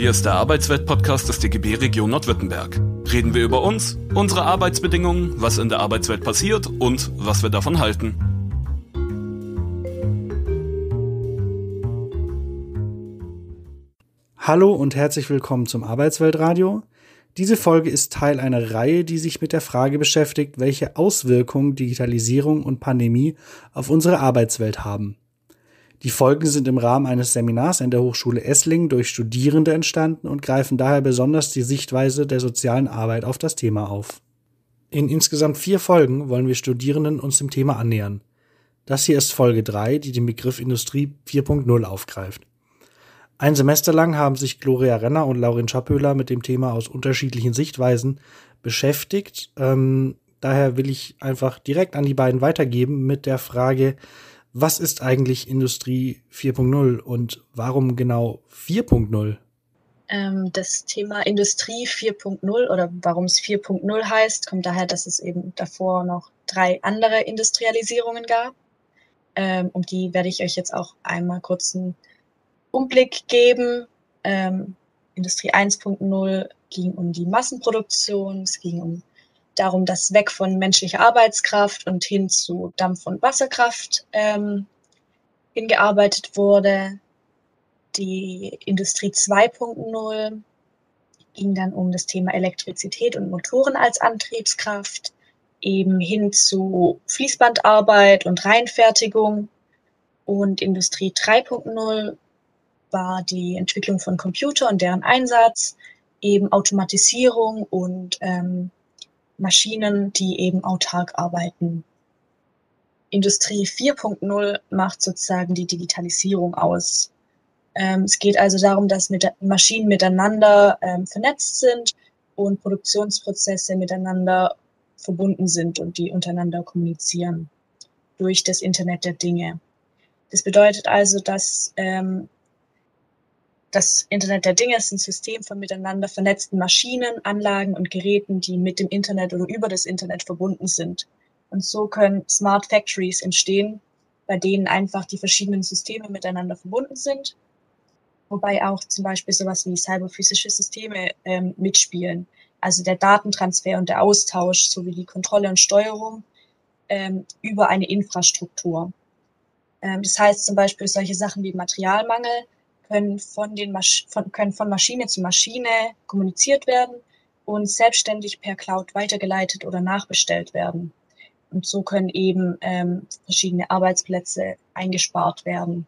Hier ist der Arbeitswelt-Podcast des DGB Region Nordwürttemberg. Reden wir über uns, unsere Arbeitsbedingungen, was in der Arbeitswelt passiert und was wir davon halten. Hallo und herzlich willkommen zum Arbeitsweltradio. Diese Folge ist Teil einer Reihe, die sich mit der Frage beschäftigt, welche Auswirkungen Digitalisierung und Pandemie auf unsere Arbeitswelt haben. Die Folgen sind im Rahmen eines Seminars an der Hochschule Esslingen durch Studierende entstanden und greifen daher besonders die Sichtweise der sozialen Arbeit auf das Thema auf. In insgesamt vier Folgen wollen wir Studierenden uns dem Thema annähern. Das hier ist Folge 3, die den Begriff Industrie 4.0 aufgreift. Ein Semester lang haben sich Gloria Renner und Laurin Schapöhler mit dem Thema aus unterschiedlichen Sichtweisen beschäftigt. Ähm, daher will ich einfach direkt an die beiden weitergeben mit der Frage, was ist eigentlich Industrie 4.0 und warum genau 4.0? Ähm, das Thema Industrie 4.0 oder warum es 4.0 heißt, kommt daher, dass es eben davor noch drei andere Industrialisierungen gab. Ähm, um die werde ich euch jetzt auch einmal kurz einen Umblick geben. Ähm, Industrie 1.0 ging um die Massenproduktion, es ging um darum, dass weg von menschlicher Arbeitskraft und hin zu Dampf- und Wasserkraft ähm, hingearbeitet wurde. Die Industrie 2.0 ging dann um das Thema Elektrizität und Motoren als Antriebskraft, eben hin zu Fließbandarbeit und Reinfertigung. Und Industrie 3.0 war die Entwicklung von Computer und deren Einsatz, eben Automatisierung und ähm, Maschinen, die eben autark arbeiten. Industrie 4.0 macht sozusagen die Digitalisierung aus. Ähm, es geht also darum, dass mit Maschinen miteinander ähm, vernetzt sind und Produktionsprozesse miteinander verbunden sind und die untereinander kommunizieren durch das Internet der Dinge. Das bedeutet also, dass ähm, das Internet der Dinge ist ein System von miteinander vernetzten Maschinen, Anlagen und Geräten, die mit dem Internet oder über das Internet verbunden sind. Und so können Smart Factories entstehen, bei denen einfach die verschiedenen Systeme miteinander verbunden sind. Wobei auch zum Beispiel sowas wie cyberphysische Systeme ähm, mitspielen. Also der Datentransfer und der Austausch sowie die Kontrolle und Steuerung ähm, über eine Infrastruktur. Ähm, das heißt zum Beispiel solche Sachen wie Materialmangel können von, den Masch von, können von Maschine zu Maschine kommuniziert werden und selbstständig per Cloud weitergeleitet oder nachbestellt werden. Und so können eben ähm, verschiedene Arbeitsplätze eingespart werden.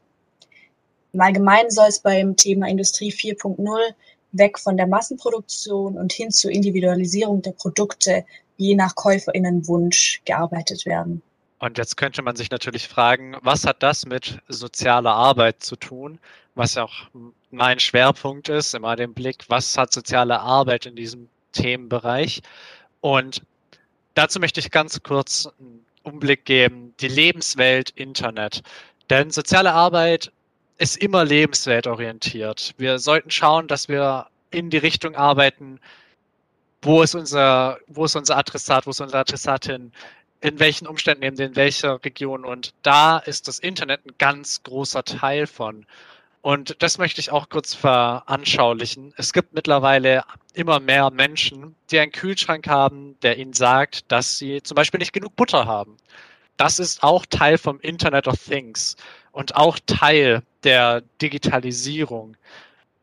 Im Allgemeinen soll es beim Thema Industrie 4.0 weg von der Massenproduktion und hin zur Individualisierung der Produkte je nach Käuferinnenwunsch gearbeitet werden. Und jetzt könnte man sich natürlich fragen, was hat das mit sozialer Arbeit zu tun? Was ja auch mein Schwerpunkt ist, immer den Blick, was hat soziale Arbeit in diesem Themenbereich? Und dazu möchte ich ganz kurz einen Umblick geben, die Lebenswelt Internet. Denn soziale Arbeit ist immer lebensweltorientiert. Wir sollten schauen, dass wir in die Richtung arbeiten, wo ist unser, wo ist unser Adressat, wo ist unsere Adressatin, in welchen Umständen eben in welcher Region. Und da ist das Internet ein ganz großer Teil von. Und das möchte ich auch kurz veranschaulichen. Es gibt mittlerweile immer mehr Menschen, die einen Kühlschrank haben, der ihnen sagt, dass sie zum Beispiel nicht genug Butter haben. Das ist auch Teil vom Internet of Things und auch Teil der Digitalisierung.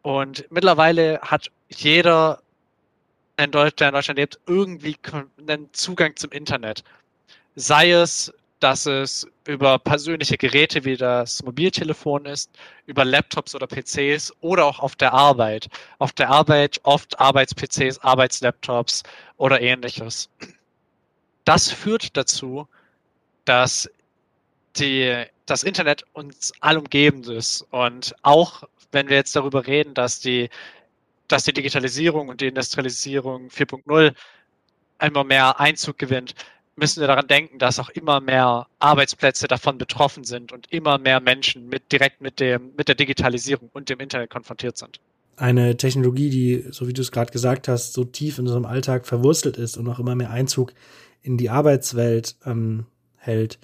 Und mittlerweile hat jeder, der in Deutschland lebt, irgendwie einen Zugang zum Internet sei es, dass es über persönliche Geräte wie das Mobiltelefon ist, über Laptops oder PCs oder auch auf der Arbeit. Auf der Arbeit oft Arbeits-PCs, Arbeitslaptops oder ähnliches. Das führt dazu, dass die, das Internet uns allumgebend ist. Und auch wenn wir jetzt darüber reden, dass die, dass die Digitalisierung und die Industrialisierung 4.0 immer mehr Einzug gewinnt, müssen wir daran denken, dass auch immer mehr Arbeitsplätze davon betroffen sind und immer mehr Menschen mit direkt mit dem mit der Digitalisierung und dem Internet konfrontiert sind. Eine Technologie, die, so wie du es gerade gesagt hast, so tief in unserem Alltag verwurzelt ist und auch immer mehr Einzug in die Arbeitswelt ähm, hält,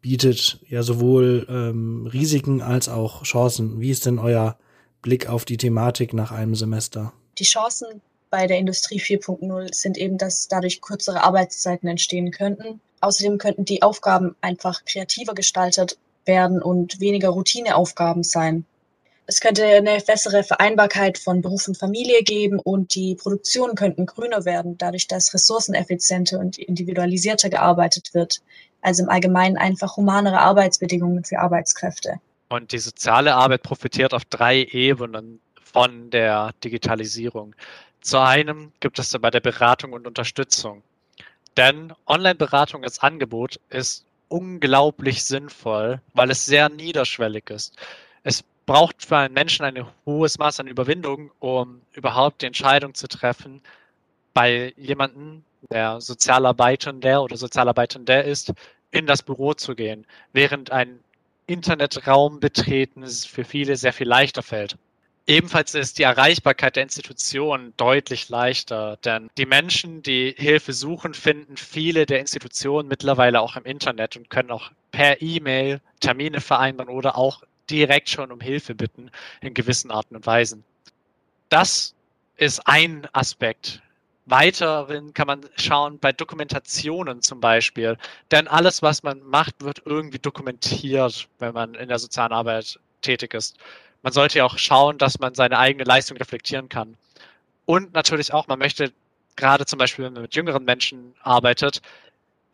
bietet ja sowohl ähm, Risiken als auch Chancen. Wie ist denn euer Blick auf die Thematik nach einem Semester? Die Chancen bei der Industrie 4.0 sind eben, dass dadurch kürzere Arbeitszeiten entstehen könnten. Außerdem könnten die Aufgaben einfach kreativer gestaltet werden und weniger Routineaufgaben sein. Es könnte eine bessere Vereinbarkeit von Beruf und Familie geben und die Produktionen könnten grüner werden, dadurch, dass ressourceneffizienter und individualisierter gearbeitet wird. Also im Allgemeinen einfach humanere Arbeitsbedingungen für Arbeitskräfte. Und die soziale Arbeit profitiert auf drei Ebenen von der Digitalisierung. Zu einem gibt es bei der Beratung und Unterstützung. Denn Online-Beratung als Angebot ist unglaublich sinnvoll, weil es sehr niederschwellig ist. Es braucht für einen Menschen ein hohes Maß an Überwindung, um überhaupt die Entscheidung zu treffen, bei jemandem, der Sozialarbeitender oder Sozialarbeitender ist, in das Büro zu gehen, während ein Internetraum betreten für viele sehr viel leichter fällt. Ebenfalls ist die Erreichbarkeit der Institutionen deutlich leichter, denn die Menschen, die Hilfe suchen, finden viele der Institutionen mittlerweile auch im Internet und können auch per E-Mail Termine vereinbaren oder auch direkt schon um Hilfe bitten in gewissen Arten und Weisen. Das ist ein Aspekt. Weiterhin kann man schauen bei Dokumentationen zum Beispiel. Denn alles, was man macht, wird irgendwie dokumentiert, wenn man in der sozialen Arbeit tätig ist. Man sollte ja auch schauen, dass man seine eigene Leistung reflektieren kann. Und natürlich auch, man möchte gerade zum Beispiel, wenn man mit jüngeren Menschen arbeitet,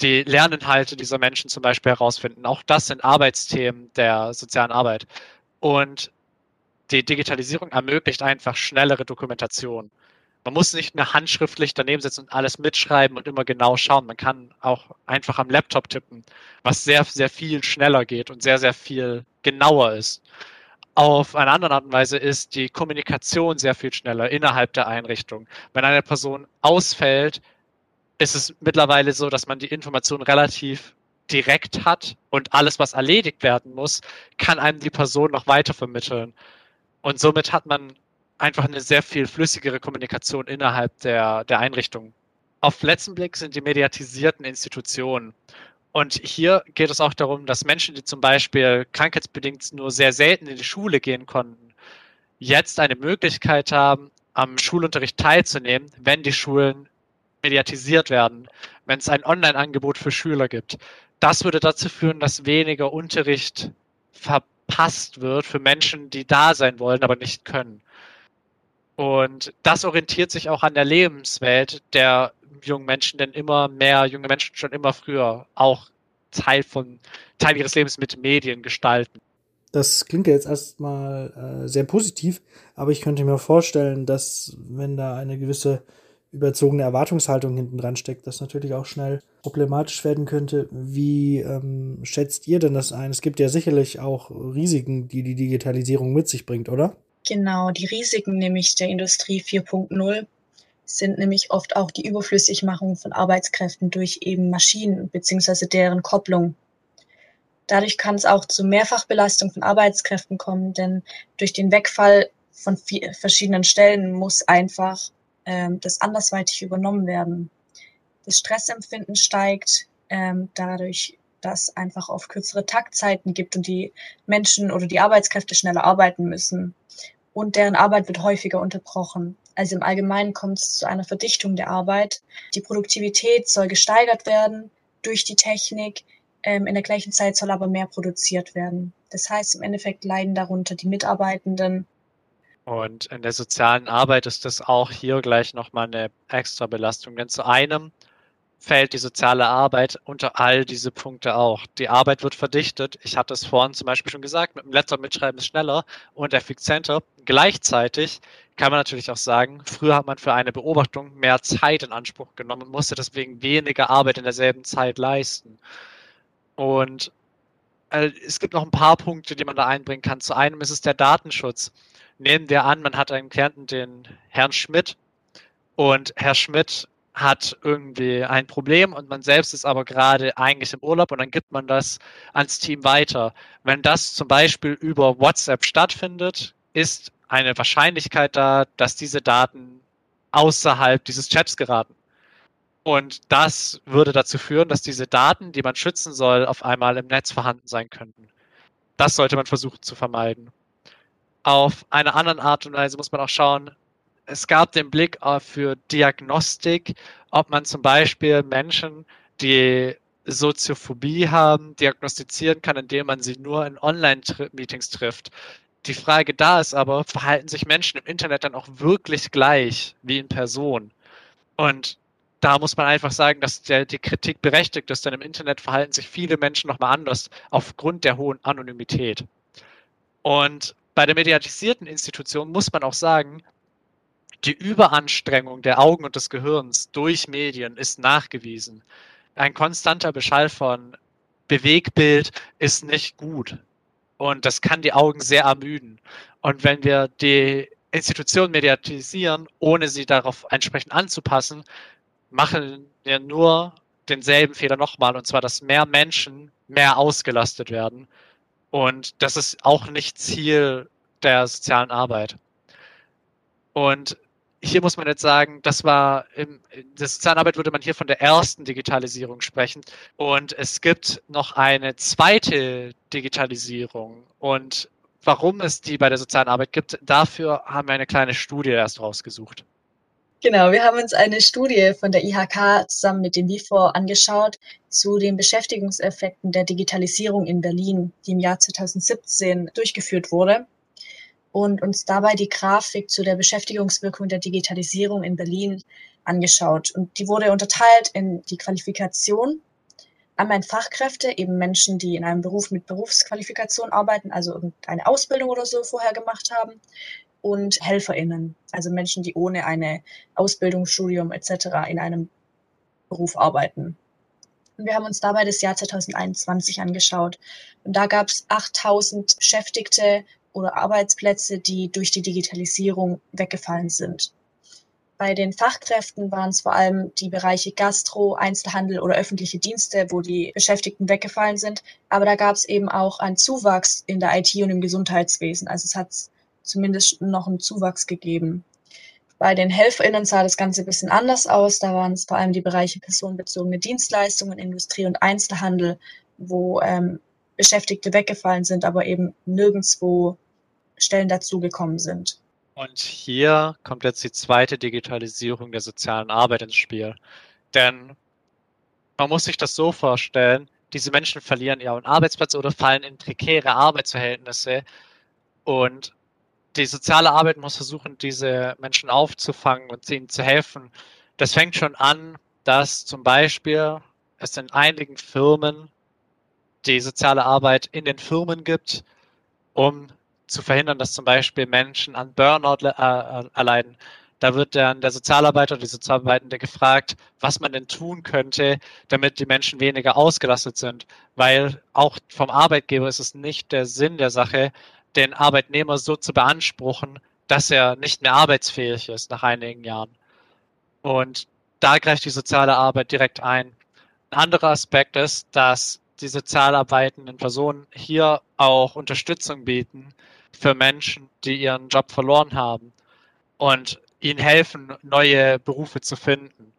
die Lerninhalte dieser Menschen zum Beispiel herausfinden. Auch das sind Arbeitsthemen der sozialen Arbeit. Und die Digitalisierung ermöglicht einfach schnellere Dokumentation. Man muss nicht mehr handschriftlich daneben sitzen und alles mitschreiben und immer genau schauen. Man kann auch einfach am Laptop tippen, was sehr, sehr viel schneller geht und sehr, sehr viel genauer ist. Auf eine andere Art und Weise ist die Kommunikation sehr viel schneller innerhalb der Einrichtung. Wenn eine Person ausfällt, ist es mittlerweile so, dass man die Information relativ direkt hat und alles, was erledigt werden muss, kann einem die Person noch weiter vermitteln. Und somit hat man einfach eine sehr viel flüssigere Kommunikation innerhalb der, der Einrichtung. Auf letzten Blick sind die mediatisierten Institutionen. Und hier geht es auch darum, dass Menschen, die zum Beispiel krankheitsbedingt nur sehr selten in die Schule gehen konnten, jetzt eine Möglichkeit haben, am Schulunterricht teilzunehmen, wenn die Schulen mediatisiert werden, wenn es ein Online-Angebot für Schüler gibt. Das würde dazu führen, dass weniger Unterricht verpasst wird für Menschen, die da sein wollen, aber nicht können. Und das orientiert sich auch an der Lebenswelt der jungen Menschen, denn immer mehr junge Menschen schon immer früher auch Teil von Teil ihres Lebens mit Medien gestalten. Das klingt jetzt erstmal äh, sehr positiv, aber ich könnte mir vorstellen, dass wenn da eine gewisse überzogene Erwartungshaltung hinten dran steckt, das natürlich auch schnell problematisch werden könnte. Wie ähm, schätzt ihr denn das ein? Es gibt ja sicherlich auch Risiken, die die Digitalisierung mit sich bringt, oder? Genau, die Risiken nämlich der Industrie 4.0 sind nämlich oft auch die Überflüssigmachung von Arbeitskräften durch eben Maschinen beziehungsweise deren Kopplung. Dadurch kann es auch zu Mehrfachbelastung von Arbeitskräften kommen, denn durch den Wegfall von verschiedenen Stellen muss einfach ähm, das andersweitig übernommen werden. Das Stressempfinden steigt ähm, dadurch, dass einfach auf kürzere Taktzeiten gibt und die Menschen oder die Arbeitskräfte schneller arbeiten müssen. Und deren Arbeit wird häufiger unterbrochen. Also im Allgemeinen kommt es zu einer Verdichtung der Arbeit. Die Produktivität soll gesteigert werden durch die Technik. Ähm, in der gleichen Zeit soll aber mehr produziert werden. Das heißt, im Endeffekt leiden darunter die Mitarbeitenden, und in der sozialen Arbeit ist das auch hier gleich nochmal eine extra Belastung. Denn zu einem fällt die soziale Arbeit unter all diese Punkte auch. Die Arbeit wird verdichtet. Ich hatte es vorhin zum Beispiel schon gesagt, mit dem Laptop mitschreiben ist schneller und effizienter. Gleichzeitig kann man natürlich auch sagen, früher hat man für eine Beobachtung mehr Zeit in Anspruch genommen und musste deswegen weniger Arbeit in derselben Zeit leisten. Und äh, es gibt noch ein paar Punkte, die man da einbringen kann. Zu einem ist es der Datenschutz nehmen wir an, man hat einen Klienten, den Herrn Schmidt, und Herr Schmidt hat irgendwie ein Problem und man selbst ist aber gerade eigentlich im Urlaub und dann gibt man das ans Team weiter. Wenn das zum Beispiel über WhatsApp stattfindet, ist eine Wahrscheinlichkeit da, dass diese Daten außerhalb dieses Chats geraten. Und das würde dazu führen, dass diese Daten, die man schützen soll, auf einmal im Netz vorhanden sein könnten. Das sollte man versuchen zu vermeiden. auf eine andere Art und Weise muss man auch schauen, es gab den Blick für Diagnostik, ob man zum Beispiel Menschen, die Soziophobie haben, diagnostizieren kann, indem man sie nur in Online-Meetings trifft. Die Frage da ist aber, verhalten sich Menschen im Internet dann auch wirklich gleich wie in Person? Und da muss man einfach sagen, dass der, die Kritik berechtigt ist, denn im Internet verhalten sich viele Menschen nochmal anders aufgrund der hohen Anonymität. Und bei der mediatisierten Institution muss man auch sagen, die Überanstrengung der Augen und des Gehirns durch Medien ist nachgewiesen. Ein konstanter Beschall von Bewegbild ist nicht gut. Und das kann die Augen sehr ermüden. Und wenn wir die Institution mediatisieren, ohne sie darauf entsprechend anzupassen, machen wir nur denselben Fehler nochmal. Und zwar, dass mehr Menschen mehr ausgelastet werden. Und das ist auch nicht Ziel der sozialen Arbeit. Und hier muss man jetzt sagen, das war im, in der sozialen Arbeit würde man hier von der ersten Digitalisierung sprechen. Und es gibt noch eine zweite Digitalisierung. Und warum es die bei der sozialen Arbeit gibt, dafür haben wir eine kleine Studie erst rausgesucht. Genau, wir haben uns eine Studie von der IHK zusammen mit dem WIFOR angeschaut zu den Beschäftigungseffekten der Digitalisierung in Berlin, die im Jahr 2017 durchgeführt wurde und uns dabei die Grafik zu der Beschäftigungswirkung der Digitalisierung in Berlin angeschaut. Und die wurde unterteilt in die Qualifikation, einmal Fachkräfte, eben Menschen, die in einem Beruf mit Berufsqualifikation arbeiten, also irgendeine Ausbildung oder so vorher gemacht haben, und HelferInnen, also Menschen, die ohne eine Ausbildung, Studium etc. in einem Beruf arbeiten. Und wir haben uns dabei das Jahr 2021 angeschaut. Und da gab es 8000 Beschäftigte oder Arbeitsplätze, die durch die Digitalisierung weggefallen sind. Bei den Fachkräften waren es vor allem die Bereiche Gastro, Einzelhandel oder öffentliche Dienste, wo die Beschäftigten weggefallen sind. Aber da gab es eben auch einen Zuwachs in der IT und im Gesundheitswesen. Also es hat zumindest noch einen Zuwachs gegeben. Bei den HelferInnen sah das Ganze ein bisschen anders aus. Da waren es vor allem die Bereiche personenbezogene Dienstleistungen, Industrie und Einzelhandel, wo ähm, Beschäftigte weggefallen sind, aber eben nirgendwo Stellen dazugekommen sind. Und hier kommt jetzt die zweite Digitalisierung der sozialen Arbeit ins Spiel. Denn man muss sich das so vorstellen, diese Menschen verlieren ihren Arbeitsplatz oder fallen in prekäre Arbeitsverhältnisse und die soziale Arbeit muss versuchen, diese Menschen aufzufangen und ihnen zu helfen. Das fängt schon an, dass zum Beispiel es in einigen Firmen die soziale Arbeit in den Firmen gibt, um zu verhindern, dass zum Beispiel Menschen an Burnout äh, äh, erleiden. Da wird dann der Sozialarbeiter, die Sozialarbeitende gefragt, was man denn tun könnte, damit die Menschen weniger ausgelastet sind. Weil auch vom Arbeitgeber ist es nicht der Sinn der Sache, den Arbeitnehmer so zu beanspruchen, dass er nicht mehr arbeitsfähig ist nach einigen Jahren. Und da greift die soziale Arbeit direkt ein. Ein anderer Aspekt ist, dass die sozial arbeitenden Personen hier auch Unterstützung bieten für Menschen, die ihren Job verloren haben und ihnen helfen, neue Berufe zu finden.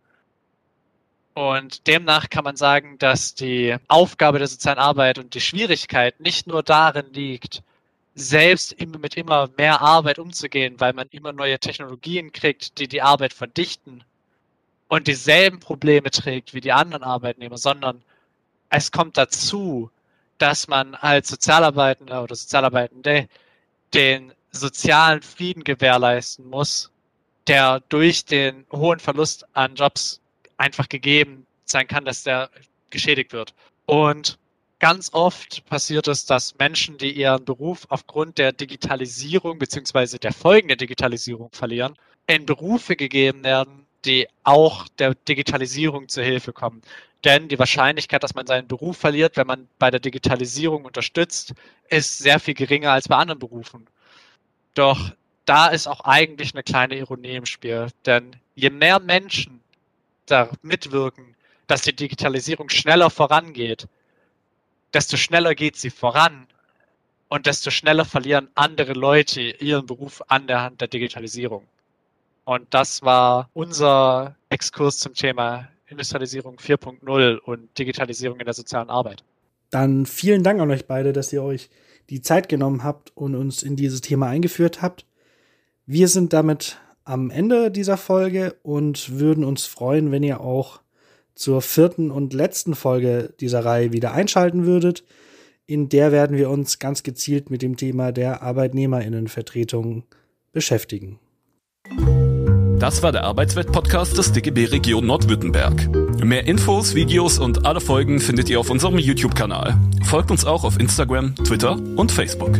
Und demnach kann man sagen, dass die Aufgabe der sozialen Arbeit und die Schwierigkeit nicht nur darin liegt, selbst mit immer mehr Arbeit umzugehen, weil man immer neue Technologien kriegt, die die Arbeit verdichten und dieselben Probleme trägt wie die anderen Arbeitnehmer, sondern es kommt dazu, dass man als Sozialarbeitender oder Sozialarbeitende den sozialen Frieden gewährleisten muss, der durch den hohen Verlust an Jobs einfach gegeben sein kann, dass der geschädigt wird. Und ganz oft passiert es, dass Menschen, die ihren Beruf aufgrund der Digitalisierung beziehungsweise der Folgen der Digitalisierung verlieren, in Berufe gegeben werden, die auch der Digitalisierung zu Hilfe kommen. Denn die Wahrscheinlichkeit, dass man seinen Beruf verliert, wenn man bei der Digitalisierung unterstützt, ist sehr viel geringer als bei anderen Berufen. Doch da ist auch eigentlich eine kleine Ironie im Spiel. Denn je mehr Menschen da mitwirken, dass die Digitalisierung schneller vorangeht, desto schneller geht sie voran und desto schneller verlieren andere Leute ihren Beruf an der Hand der Digitalisierung. Und das war unser Exkurs zum Thema Industrialisierung 4.0 und Digitalisierung in der sozialen Arbeit. Dann vielen Dank an euch beide, dass ihr euch die Zeit genommen habt und uns in dieses Thema eingeführt habt. Wir sind damit am Ende dieser Folge und würden uns freuen, wenn ihr auch zur vierten und letzten Folge dieser Reihe wieder einschalten würdet. In der werden wir uns ganz gezielt mit dem Thema der Arbeitnehmerinnenvertretung beschäftigen. Das war der Arbeitswelt-Podcast des DGB Region Nordwürttemberg. Mehr Infos, Videos und alle Folgen findet ihr auf unserem YouTube-Kanal. Folgt uns auch auf Instagram, Twitter und Facebook.